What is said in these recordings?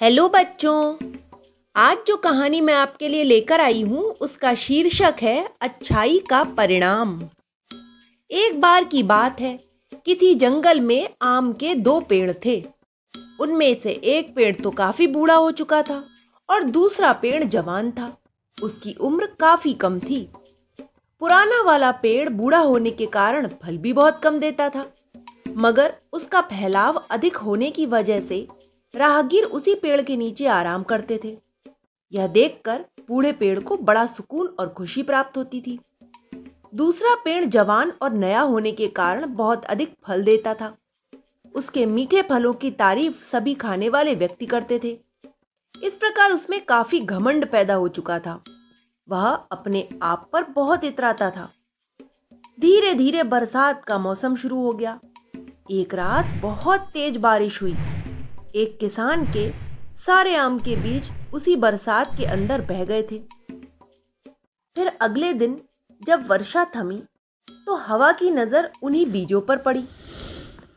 Hello बच्चों। आज जो कहानी मैं आपके लिए लेकर आई हूँ, उसका शीर्षक है, अच्छाई का परिणाम। एक बार की बात है, किसी जंगल में आम के दो पेड़ थे। उनमें से एक पेड़ तो काफ़ी बूढ़ा हो चुका था और दूसरा पेड़ जवान था। उसकी उम्र काफ़ी कम थी। पुराना वाला पेड़ बूढ़ा होने के कारण फल भी बहुत कम देता था, मगर उसका फैलाव अधिक होने की वजह से राहगीर उसी पेड़ के नीचे आराम करते थे। यह देखकर बूढ़े पेड़ को बड़ा सुकून और खुशी प्राप्त होती थी। दूसरा पेड़ जवान और नया होने के कारण बहुत अधिक फल देता था। उसके मीठे फलों की तारीफ़ सभी खाने वाले व्यक्ति करते थे। इस प्रकार उसमें काफ़ी घमंड पैदा हो चुका था। वह अपने आप पर बहुत इतराता था। धीरे धीरे बरसात का मौसम शुरू हो गया। एक रात बहुत तेज बारिश हुई। एक किसान के सारे आम के बीज उसी बरसात के अंदर बह गए थे। फिर अगले दिन जब वर्षा थमी तो हवा की नज़र उन्हीं बीजों पर पड़ी।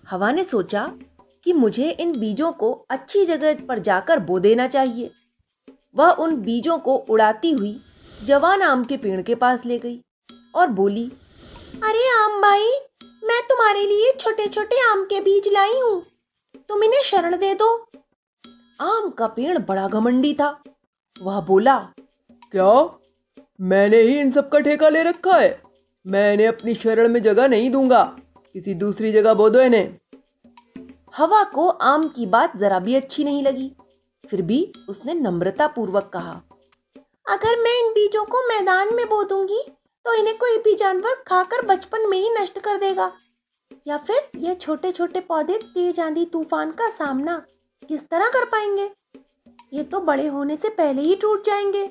हवा ने सोचा कि मुझे इन बीजों को अच्छी जगह पर जाकर बो देना चाहिए। वह उन बीजों को उड़ाती हुई जवान आम के पेड़ के पास ले गई और बोली, अरे आम भाई, मैं तुम्हारे लिए छोटे छोटे आम के बीज लाई हूँ। तुम इन्हें शरण दे दो। आम का पेड़ बड़ा घमंडी था। वह बोला, क्या? मैंने ही इन सब का ठेका ले रखा है। मैं इन्हें अपनी शरण में जगह नहीं दूँगा। किसी दूसरी जगह बो दो इन्हें। हवा को आम की बात जरा भी अच्छी नहीं लगी। फिर भी उसने नम्रता पूर्वक कहा, अगर मैं इन बीजों को मैदान में बो दूँगी तो इन्हें कोई भी जानवर खाकर बचपन में ही नष्ट कर देगा। या फिर यह छोटे छोटे पौधे तेज आंधी तूफ़ान का सामना किस तरह कर पाएँगे? ये तो बड़े होने से पहले ही टूट जाएँगे।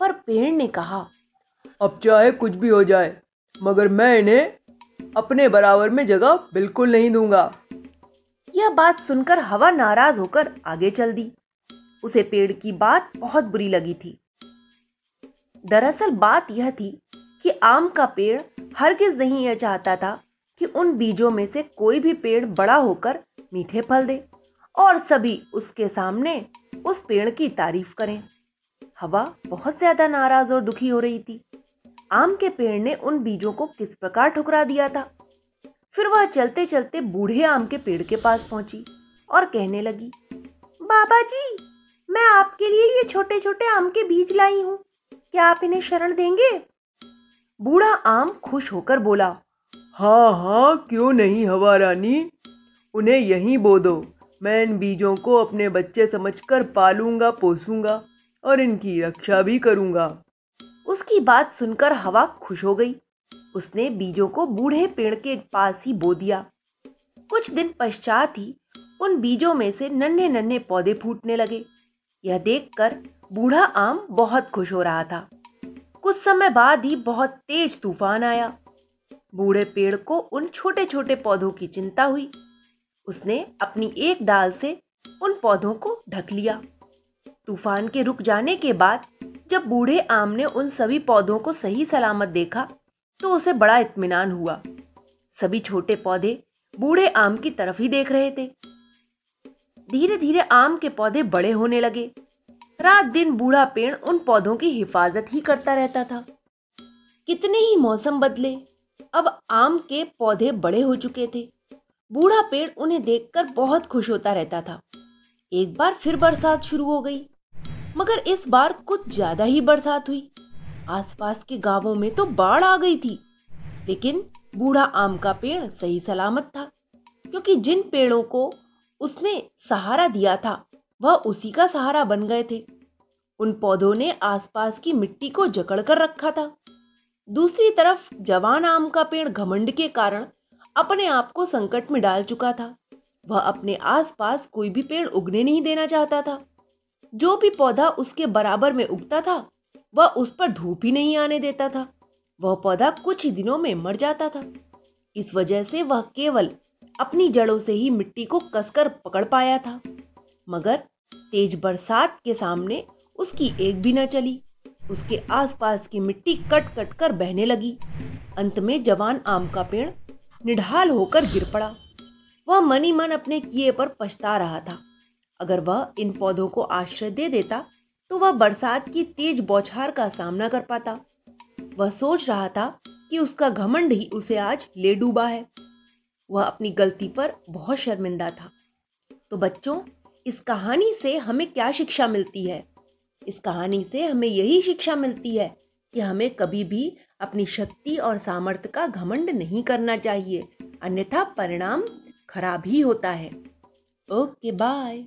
पर पेड़ ने कहा अब चाहे कुछ भी हो जाए मगर मैं इन्हें अपने बराबर में जगह बिल्कुल नहीं दूँगा। यह बात सुनकर हवा नाराज़ होकर आगे चल दी। उसे पेड़ की बात बहुत बुरी लगी थी। दरअसल बात यह थी कि आम का पेड़ हरगिज नहीं यह चाहता था। कि उन बीजों में से कोई भी पेड़ बड़ा होकर मीठे फल दे और सभी उसके सामने उस पेड़ की तारीफ़ करें। हवा बहुत ज़्यादा नाराज़ और दुखी हो रही थी। आम के पेड़ ने उन बीजों को किस प्रकार ठुकरा दिया था? फिर वह चलते चलते बूढ़े आम के पेड़ के पास पहुँची और कहने लगी बाबा जी मैं आपके लिए ये छोटे छोटे आम के बीज लाई हूँ। क्या आप इन्हें शरण देंगे? बूढ़ा आम खुश होकर बोला हाँ हाँ क्यों नहीं, हवा रानी? उन्हें यहीं बो दो। मैं इन बीजों को अपने बच्चे समझकर पालूँगा, पोसूँगा और इनकी रक्षा भी करूँगा। उसकी बात सुनकर हवा खुश हो गई। उसने बीजों को बूढ़े पेड़ के पास ही बो दिया। कुछ दिन पश्चात ही उन बीजों में से नन्हे नन्हे पौधे फूटने लगे। यह देखकर बूढ़ा आम बहुत खुश हो रहा था। कुछ समय बाद ही बहुत तेज तूफ़ान आया। बूढ़े पेड़ को उन छोटे छोटे पौधों की चिंता हुई। उसने अपनी एक डाल से उन पौधों को ढक लिया। तूफ़ान के रुक जाने के बाद जब बूढ़े आम ने उन सभी पौधों को सही सलामत देखा तो उसे बड़ा इत्मीनान हुआ। सभी छोटे पौधे बूढ़े आम की तरफ़ ही देख रहे थे। धीरे धीरे आम के पौधे बड़े होने लगे। रात दिन बूढ़ा पेड़ उन पौधों की हिफाजत ही करता रहता था। कितने ही मौसम बदले अब आम के पौधे बड़े हो चुके थे। बूढ़ा पेड़ उन्हें देखकर बहुत खुश होता रहता था। एक बार फिर बरसात शुरू हो गई, मगर इस बार कुछ ज़्यादा ही बरसात हुई। आसपास के गाँवों में तो बाढ़ आ गई थी, लेकिन बूढ़ा आम का पेड़ सही सलामत था, क्योंकि जिन पेड़ों को उसने सहारा दिया था, वह उसी का सहारा बन गए थे। उन पौधों ने आसपास की मिट्टी को जकड़ कर रखा था। दूसरी तरफ़ जवान आम का पेड़ घमंड के कारण अपने आप को संकट में डाल चुका था। वह अपने आसपास कोई भी पेड़ उगने नहीं देना चाहता था। जो भी पौधा उसके बराबर में उगता था, वह उस पर धूप ही नहीं आने देता था। वह पौधा कुछ ही दिनों में मर जाता था। इस वजह से वह केवल अपनी जड़ों से ही मिट्टी को कसकर पकड़ पाया था। मगर तेज बरसात के सामने उसकी एक भी न चली। उसके आसपास की मिट्टी कट कट कर बहने लगी। अंत में जवान आम का पेड़ निढाल होकर गिर पड़ा। वह मनी मन अपने किए पर पछता रहा था। अगर वह इन पौधों को आश्रय दे देता तो वह बरसात की तेज बौछार का सामना कर पाता। वह सोच रहा था कि उसका घमंड ही उसे आज ले डूबा है। वह अपनी गलती पर बहुत शर्मिंदा था। तो बच्चों, इस कहानी से हमें क्या शिक्षा मिलती है? इस कहानी से हमें यही शिक्षा मिलती है कि हमें कभी भी अपनी शक्ति और सामर्थ्य का घमंड नहीं करना चाहिए। अन्यथा परिणाम खराब ही होता है। Okay, bye.